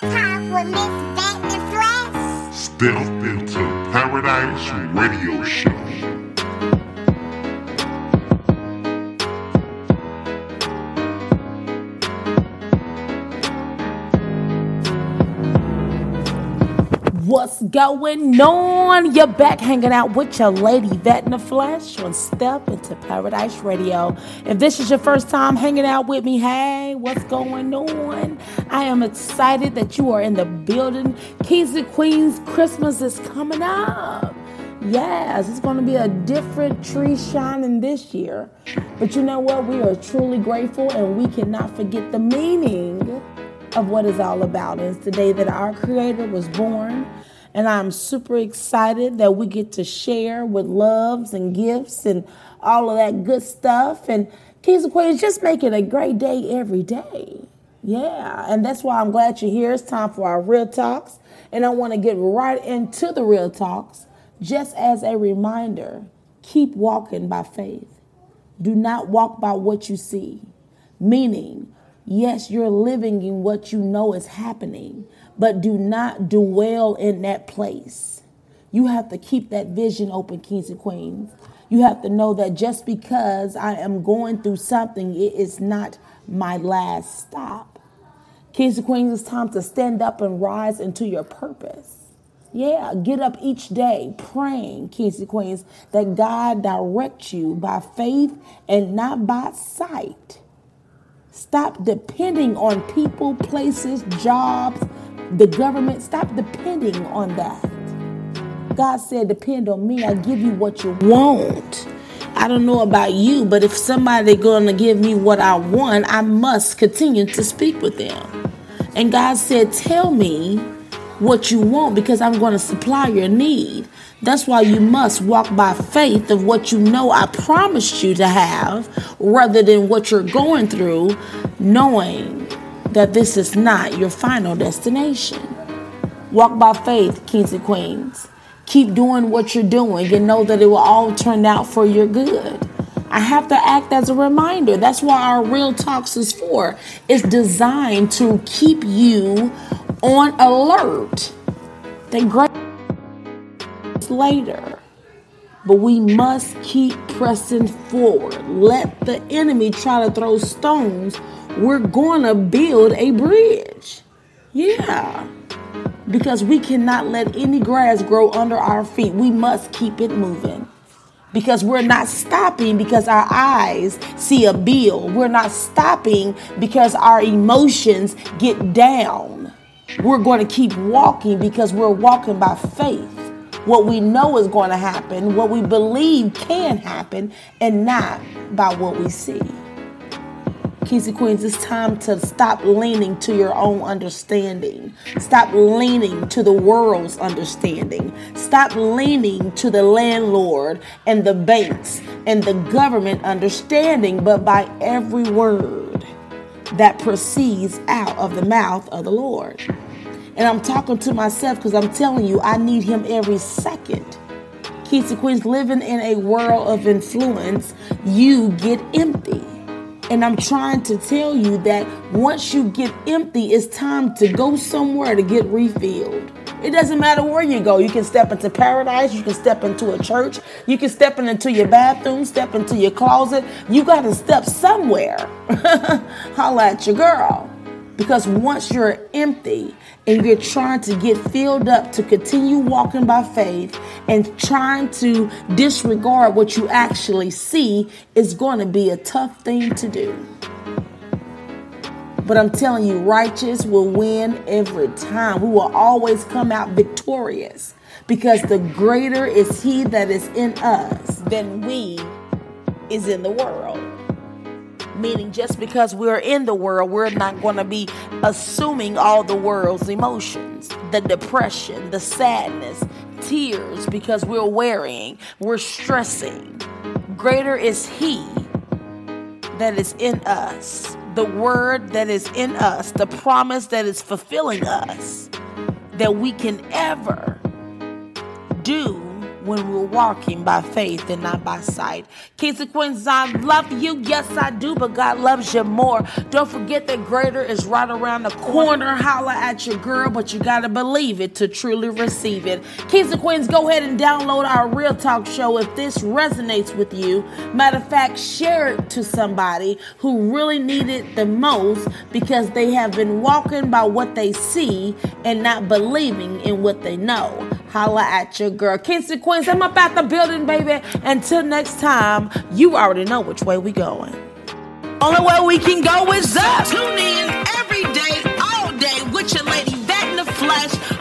talk with Miss into Paradise Radio Show. What's going on? You're back hanging out with your lady Vet in the Flesh on Step into Paradise Radio. If this is your first time hanging out with me, hey, what's going on? I am excited that you are in the building. Keys and Queens, Christmas is coming up. Yes, it's going to be a different tree shining this year. But you know what? We are truly grateful and we cannot forget the meaning of what it's all about. It's the day that our Creator was born. And I'm super excited that we get to share with loves and gifts and all of that good stuff. And Keys and Queens, just make it a great day every day. Yeah, and that's why I'm glad you're here. It's time for our real talks. And I want to get right into the real talks. Just as a reminder, keep walking by faith. Do not walk by what you see. Meaning, yes, you're living in what you know is happening, but do not dwell in that place. You have to keep that vision open, kings and queens. You have to know that just because I am going through something, it is not my last stop. Kings and queens, it's time to stand up and rise into your purpose. Yeah, get up each day praying, kings and queens, that God direct you by faith and not by sight. Stop depending on people, places, jobs, the government. Stop depending on that. God said, depend on me. I give you what you want. I don't know about you, but if somebody gonna give me what I want, I must continue to speak with them. And God said, tell me what you want because I'm going to supply your need. That's why you must walk by faith of what you know I promised you to have rather than what you're going through, knowing that this is not your final destination. Walk by faith, kings and queens. Keep doing what you're doing and know that it will all turn out for your good. I have to act as a reminder. That's why our real talks is for. It's designed to keep you on alert. Then great later. But we must keep pressing forward. Let the enemy try to throw stones. We're going to build a bridge. Yeah. Because we cannot let any grass grow under our feet. We must keep it moving. Because we're not stopping because our eyes see a bill. We're not stopping because our emotions get down. We're going to keep walking because we're walking by faith. What we know is going to happen, what we believe can happen, and not by what we see. And Queens, it's time to stop leaning to your own understanding. Stop leaning to the world's understanding. Stop leaning to the landlord and the banks and the government understanding, but by every word that proceeds out of the mouth of the Lord. And I'm talking to myself because I'm telling you, I need Him every second. And Queens, living in a world of influence, you get empty. And I'm trying to tell you that once you get empty, it's time to go somewhere to get refilled. It doesn't matter where you go. You can step into paradise. You can step into a church. You can step into your bathroom, step into your closet. You got to step somewhere. Holla at your girl. Because once you're empty and you're trying to get filled up to continue walking by faith and trying to disregard what you actually see, is going to be a tough thing to do. But I'm telling you, righteous will win every time. We will always come out victorious because the greater is He that is in us than we is in the world. Meaning, just because we're in the world, we're not going to be assuming all the world's emotions the depression, the sadness, tears because we're worrying, we're stressing. Greater is He that is in us, the word that is in us, the promise that is fulfilling us, that we can ever do when we're walking by faith and not by sight. Kings and Queens, I love you. Yes, I do, but God loves you more. Don't forget that greater is right around the corner. Holla at your girl, but you gotta believe it to truly receive it. Kings and Queens, go ahead and download our Real Talk show if this resonates with you. Matter of fact, share it to somebody who really need it the most because they have been walking by what they see and not believing in what they know. Holla at your girl. Kingston Queens, I'm up at the building, baby. Until next time, you already know which way we going. Only way we can go is up. Tune in every day, all day with your lady back in the flesh.